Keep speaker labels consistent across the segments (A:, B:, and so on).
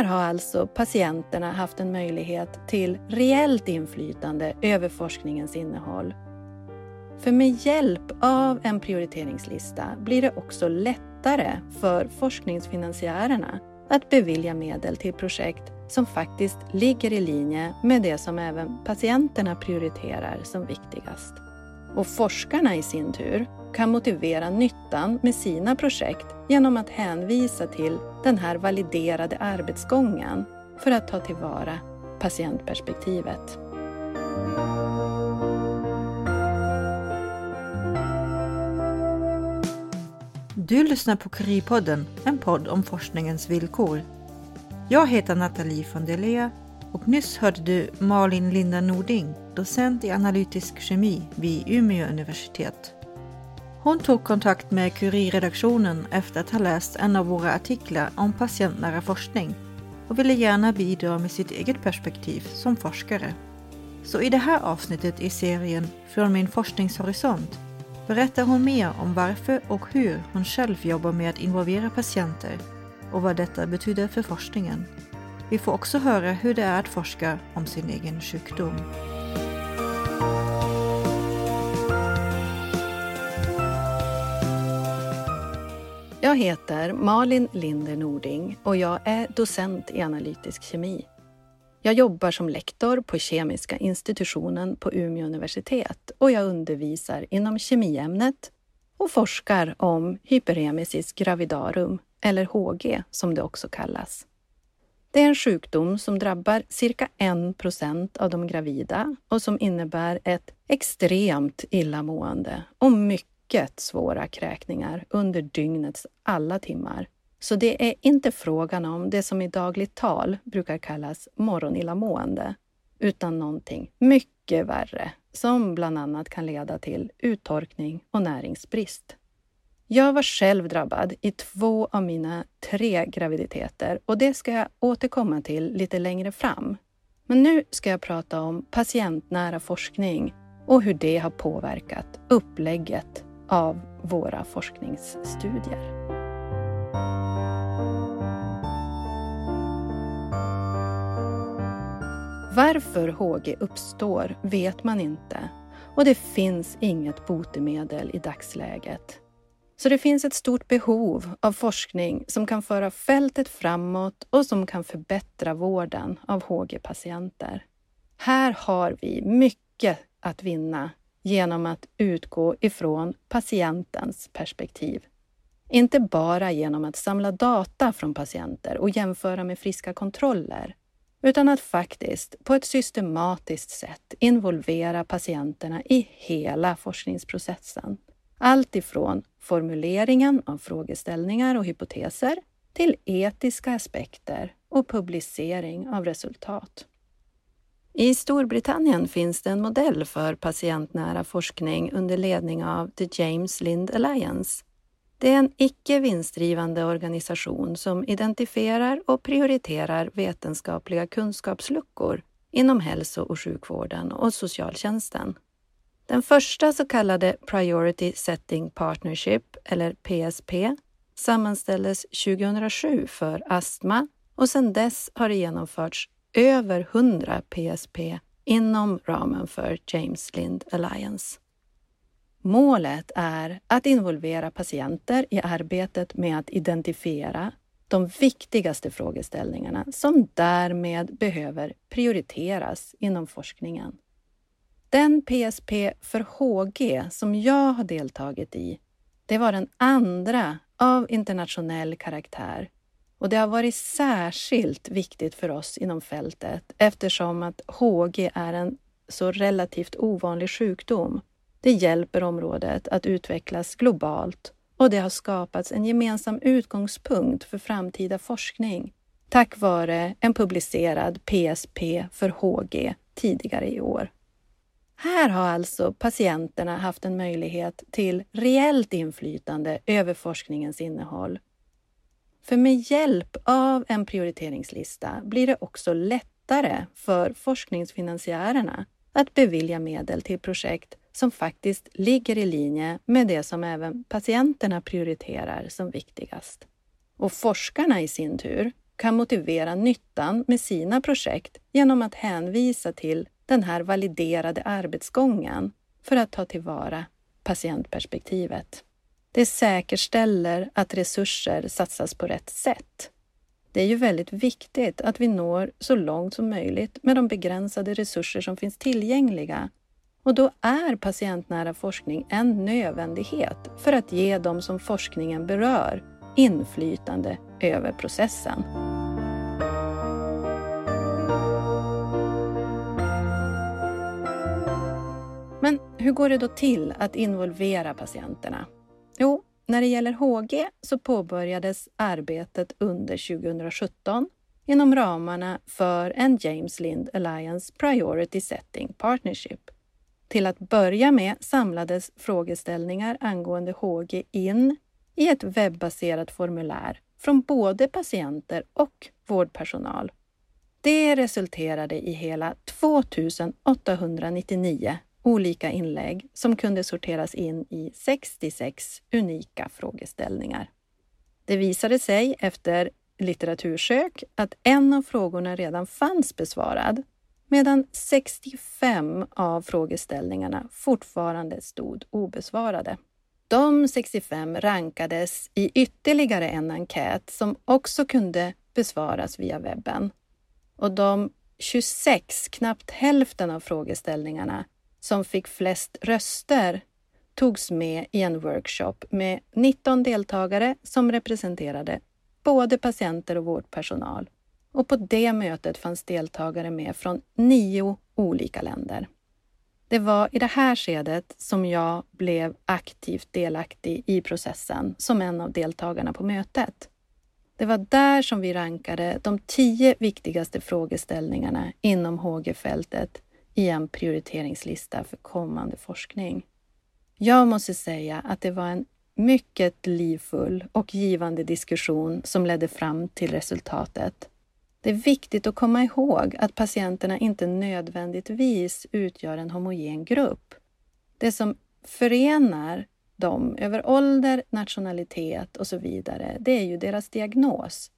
A: Här har alltså patienterna haft en möjlighet till reellt inflytande över forskningens innehåll. För med hjälp av en prioriteringslista blir det också lättare för forskningsfinansiärerna att bevilja medel till projekt som faktiskt ligger i linje med det som även patienterna prioriterar som viktigast. Och forskarna i sin tur kan motivera nyttan med sina projekt genom att hänvisa till den här validerade arbetsgången för att ta tillvara patientperspektivet.
B: Du lyssnar på Kuripodden, en podd om forskningens villkor. Jag heter Nathalie von Delea och nyss hörde du Malin Linda Nording, docent i analytisk kemi vid Umeå universitet. Hon tog kontakt med Curie-redaktionen efter att ha läst en av våra artiklar om patientnära forskning och ville gärna bidra med sitt eget perspektiv som forskare. Så i det här avsnittet i serien Från min forskningshorisont berättar hon mer om varför och hur hon själv jobbar med att involvera patienter och vad detta betyder för forskningen. Vi får också höra hur det är att forska om sin egen sjukdom.
A: Jag heter Malin Linder Nording och jag är docent i analytisk kemi. Jag jobbar som lektor på Kemiska institutionen på Umeå universitet och jag undervisar inom kemiämnet och forskar om hyperemesis gravidarum, eller HG som det också kallas. Det är en sjukdom som drabbar cirka 1 procent av de gravida och som innebär ett extremt illamående och mycket svåra kräkningar under dygnets alla timmar så det är inte frågan om det som i dagligt tal brukar kallas morgonillamående, utan någonting mycket värre som bland annat kan leda till uttorkning och näringsbrist. Jag var själv drabbad i två av mina tre graviditeter och det ska jag återkomma till lite längre fram. Men nu ska jag prata om patientnära forskning och hur det har påverkat upplägget av våra forskningsstudier. Varför HG uppstår vet man inte och det finns inget botemedel i dagsläget. Så det finns ett stort behov av forskning som kan föra fältet framåt och som kan förbättra vården av HG-patienter. Här har vi mycket att vinna genom att utgå ifrån patientens perspektiv. Inte bara genom att samla data från patienter och jämföra med friska kontroller, utan att faktiskt på ett systematiskt sätt involvera patienterna i hela forskningsprocessen. Allt ifrån formuleringen av frågeställningar och hypoteser till etiska aspekter och publicering av resultat. I Storbritannien finns det en modell för patientnära forskning under ledning av The James Lind Alliance det är en icke vinstdrivande organisation som identifierar och prioriterar vetenskapliga kunskapsluckor inom hälso och sjukvården och socialtjänsten. Den första så kallade Priority Setting Partnership, eller PSP, sammanställdes 2007 för astma och sedan dess har det genomförts över 100 PSP inom ramen för James Lind Alliance. Målet är att involvera patienter i arbetet med att identifiera de viktigaste frågeställningarna som därmed behöver prioriteras inom forskningen. Den PSP för HG som jag har deltagit i, det var den andra av internationell karaktär och det har varit särskilt viktigt för oss inom fältet eftersom att HG är en så relativt ovanlig sjukdom det hjälper området att utvecklas globalt och det har skapats en gemensam utgångspunkt för framtida forskning tack vare en publicerad PSP för HG tidigare i år. Här har alltså patienterna haft en möjlighet till reellt inflytande över forskningens innehåll. För med hjälp av en prioriteringslista blir det också lättare för forskningsfinansiärerna att bevilja medel till projekt som faktiskt ligger i linje med det som även patienterna prioriterar som viktigast. Och forskarna i sin tur kan motivera nyttan med sina projekt genom att hänvisa till den här validerade arbetsgången för att ta tillvara patientperspektivet. Det säkerställer att resurser satsas på rätt sätt. Det är ju väldigt viktigt att vi når så långt som möjligt med de begränsade resurser som finns tillgängliga. Och då är patientnära forskning en nödvändighet för att ge dem som forskningen berör inflytande över processen. Men hur går det då till att involvera patienterna? När det gäller HG så påbörjades arbetet under 2017 inom ramarna för en James Lind Alliance Priority Setting Partnership. Till att börja med samlades frågeställningar angående HG in i ett webbaserat formulär från både patienter och vårdpersonal. Det resulterade i hela 2899 olika inlägg som kunde sorteras in i 66 unika frågeställningar. Det visade sig efter litteratursök att en av frågorna redan fanns besvarad medan 65 av frågeställningarna fortfarande stod obesvarade. De 65 rankades i ytterligare en enkät som också kunde besvaras via webben. Och de 26, knappt hälften av frågeställningarna, som fick flest röster togs med i en workshop med 19 deltagare som representerade både patienter och vårdpersonal. Och på det mötet fanns deltagare med från nio olika länder. Det var i det här skedet som jag blev aktivt delaktig i processen som en av deltagarna på mötet. Det var där som vi rankade de tio viktigaste frågeställningarna inom HG-fältet i en prioriteringslista för kommande forskning. Jag måste säga att det var en mycket livfull och givande diskussion som ledde fram till resultatet. Det är viktigt att komma ihåg att patienterna inte nödvändigtvis utgör en homogen grupp. Det som förenar dem över ålder, nationalitet och så vidare, det är ju deras diagnos.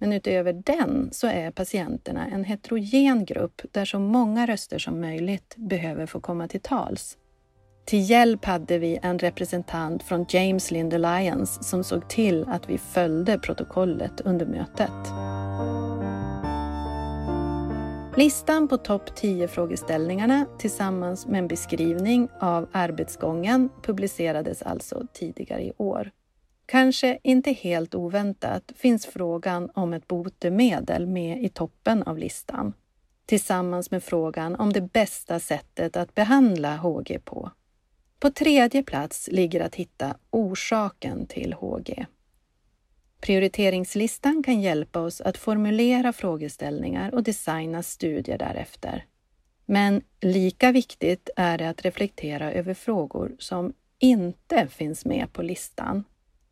A: Men utöver den så är patienterna en heterogen grupp där så många röster som möjligt behöver få komma till tals. Till hjälp hade vi en representant från James Lind Alliance som såg till att vi följde protokollet under mötet. Listan på topp 10 frågeställningarna tillsammans med en beskrivning av arbetsgången publicerades alltså tidigare i år. Kanske inte helt oväntat finns frågan om ett botemedel med i toppen av listan tillsammans med frågan om det bästa sättet att behandla HG på. På tredje plats ligger att hitta orsaken till HG. Prioriteringslistan kan hjälpa oss att formulera frågeställningar och designa studier därefter. Men lika viktigt är det att reflektera över frågor som inte finns med på listan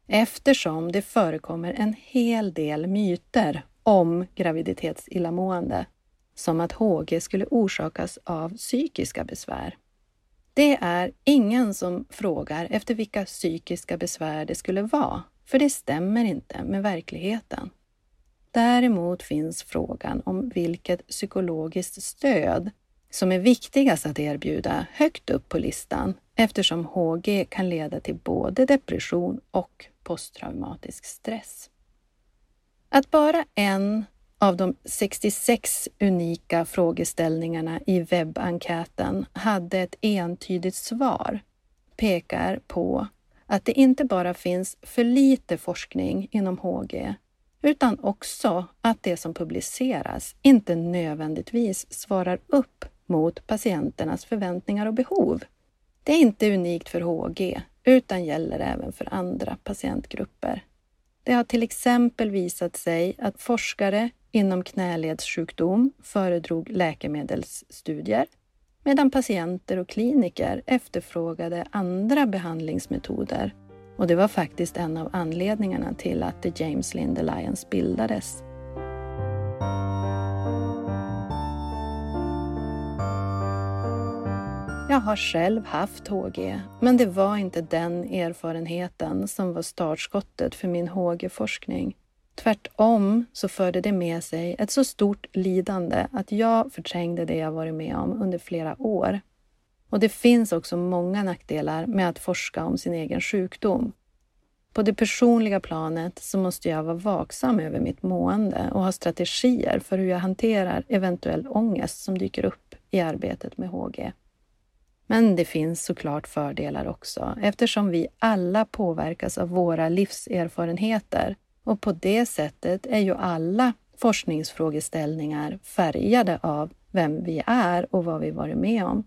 A: eftersom det förekommer en hel del myter om graviditetsillamående, som att HG skulle orsakas av psykiska besvär. Det är ingen som frågar efter vilka psykiska besvär det skulle vara, för det stämmer inte med verkligheten. Däremot finns frågan om vilket psykologiskt stöd som är viktigast att erbjuda högt upp på listan eftersom HG kan leda till både depression och posttraumatisk stress. Att bara en av de 66 unika frågeställningarna i webbenkäten hade ett entydigt svar pekar på att det inte bara finns för lite forskning inom HG utan också att det som publiceras inte nödvändigtvis svarar upp mot patienternas förväntningar och behov. Det är inte unikt för HG utan gäller även för andra patientgrupper. Det har till exempel visat sig att forskare inom knäledssjukdom föredrog läkemedelsstudier medan patienter och kliniker efterfrågade andra behandlingsmetoder. Och det var faktiskt en av anledningarna till att The James Lind Alliance bildades. Jag har själv haft HG, men det var inte den erfarenheten som var startskottet för min HG-forskning. Tvärtom så förde det med sig ett så stort lidande att jag förträngde det jag varit med om under flera år. Och det finns också många nackdelar med att forska om sin egen sjukdom. På det personliga planet så måste jag vara vaksam över mitt mående och ha strategier för hur jag hanterar eventuell ångest som dyker upp i arbetet med HG. Men det finns såklart fördelar också eftersom vi alla påverkas av våra livserfarenheter och på det sättet är ju alla forskningsfrågeställningar färgade av vem vi är och vad vi varit med om.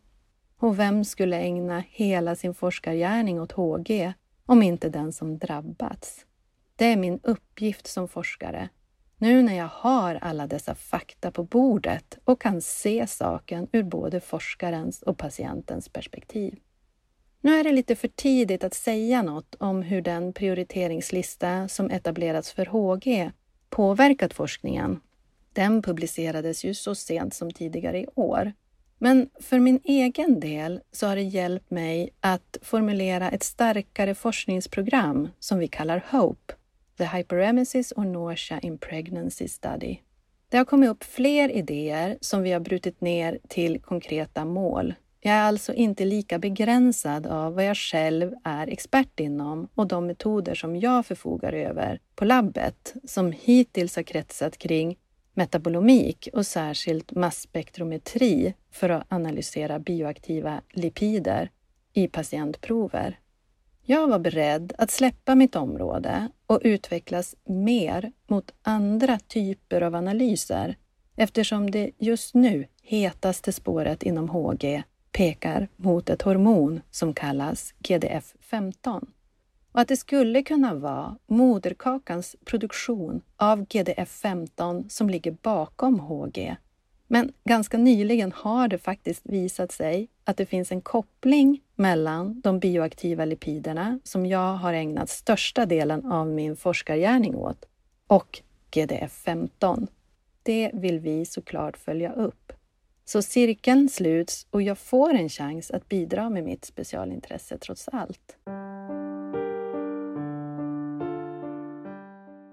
A: Och vem skulle ägna hela sin forskargärning åt HG om inte den som drabbats? Det är min uppgift som forskare. Nu när jag har alla dessa fakta på bordet och kan se saken ur både forskarens och patientens perspektiv. Nu är det lite för tidigt att säga något om hur den prioriteringslista som etablerats för HG påverkat forskningen. Den publicerades ju så sent som tidigare i år. Men för min egen del så har det hjälpt mig att formulera ett starkare forskningsprogram som vi kallar HOPE, The Hyperemesis or Nausea in Pregnancy Study. Det har kommit upp fler idéer som vi har brutit ner till konkreta mål jag är alltså inte lika begränsad av vad jag själv är expert inom och de metoder som jag förfogar över på labbet som hittills har kretsat kring metabolomik och särskilt masspektrometri för att analysera bioaktiva lipider i patientprover. Jag var beredd att släppa mitt område och utvecklas mer mot andra typer av analyser eftersom det just nu hetaste spåret inom HG pekar mot ett hormon som kallas GDF-15 och att det skulle kunna vara moderkakans produktion av GDF-15 som ligger bakom HG. Men ganska nyligen har det faktiskt visat sig att det finns en koppling mellan de bioaktiva lipiderna som jag har ägnat största delen av min forskargärning åt och GDF-15. Det vill vi såklart följa upp. Så cirkeln sluts och jag får en chans att bidra med mitt specialintresse trots allt.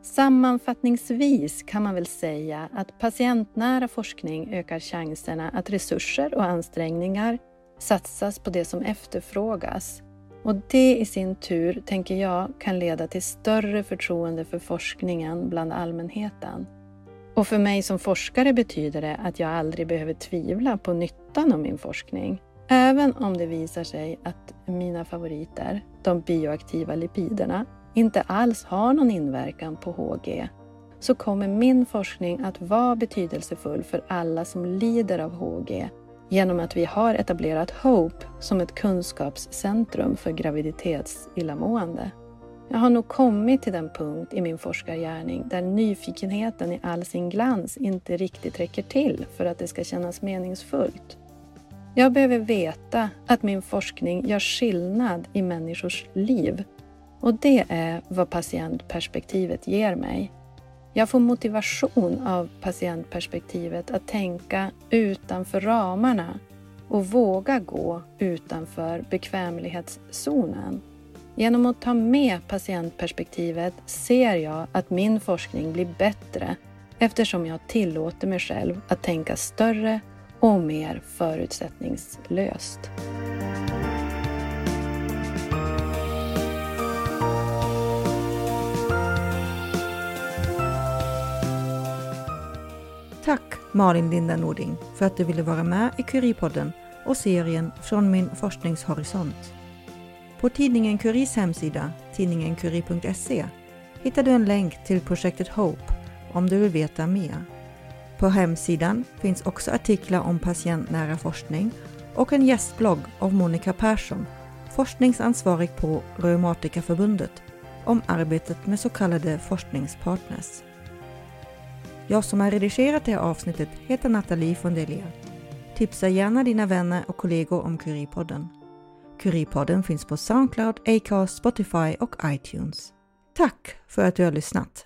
A: Sammanfattningsvis kan man väl säga att patientnära forskning ökar chanserna att resurser och ansträngningar satsas på det som efterfrågas. Och det i sin tur, tänker jag, kan leda till större förtroende för forskningen bland allmänheten. Och för mig som forskare betyder det att jag aldrig behöver tvivla på nyttan av min forskning. Även om det visar sig att mina favoriter, de bioaktiva lipiderna, inte alls har någon inverkan på HG, så kommer min forskning att vara betydelsefull för alla som lider av HG genom att vi har etablerat HOPE som ett kunskapscentrum för graviditetsillamående. Jag har nog kommit till den punkt i min forskargärning där nyfikenheten i all sin glans inte riktigt räcker till för att det ska kännas meningsfullt. Jag behöver veta att min forskning gör skillnad i människors liv och det är vad patientperspektivet ger mig. Jag får motivation av patientperspektivet att tänka utanför ramarna och våga gå utanför bekvämlighetszonen. Genom att ta med patientperspektivet ser jag att min forskning blir bättre eftersom jag tillåter mig själv att tänka större och mer förutsättningslöst.
B: Malin Linda Nording för att du ville vara med i Curie-podden och serien Från min forskningshorisont. På tidningen Curies hemsida, tidningencurie.se, hittar du en länk till projektet Hope om du vill veta mer. På hemsidan finns också artiklar om patientnära forskning och en gästblogg av Monica Persson, forskningsansvarig på Reumatikerförbundet, om arbetet med så kallade forskningspartners. Jag som har redigerat det här avsnittet heter Nathalie von Delia. Tipsa gärna dina vänner och kollegor om Curie-podden. Curipodden finns på Soundcloud, Acast, Spotify och iTunes. Tack för att du har lyssnat!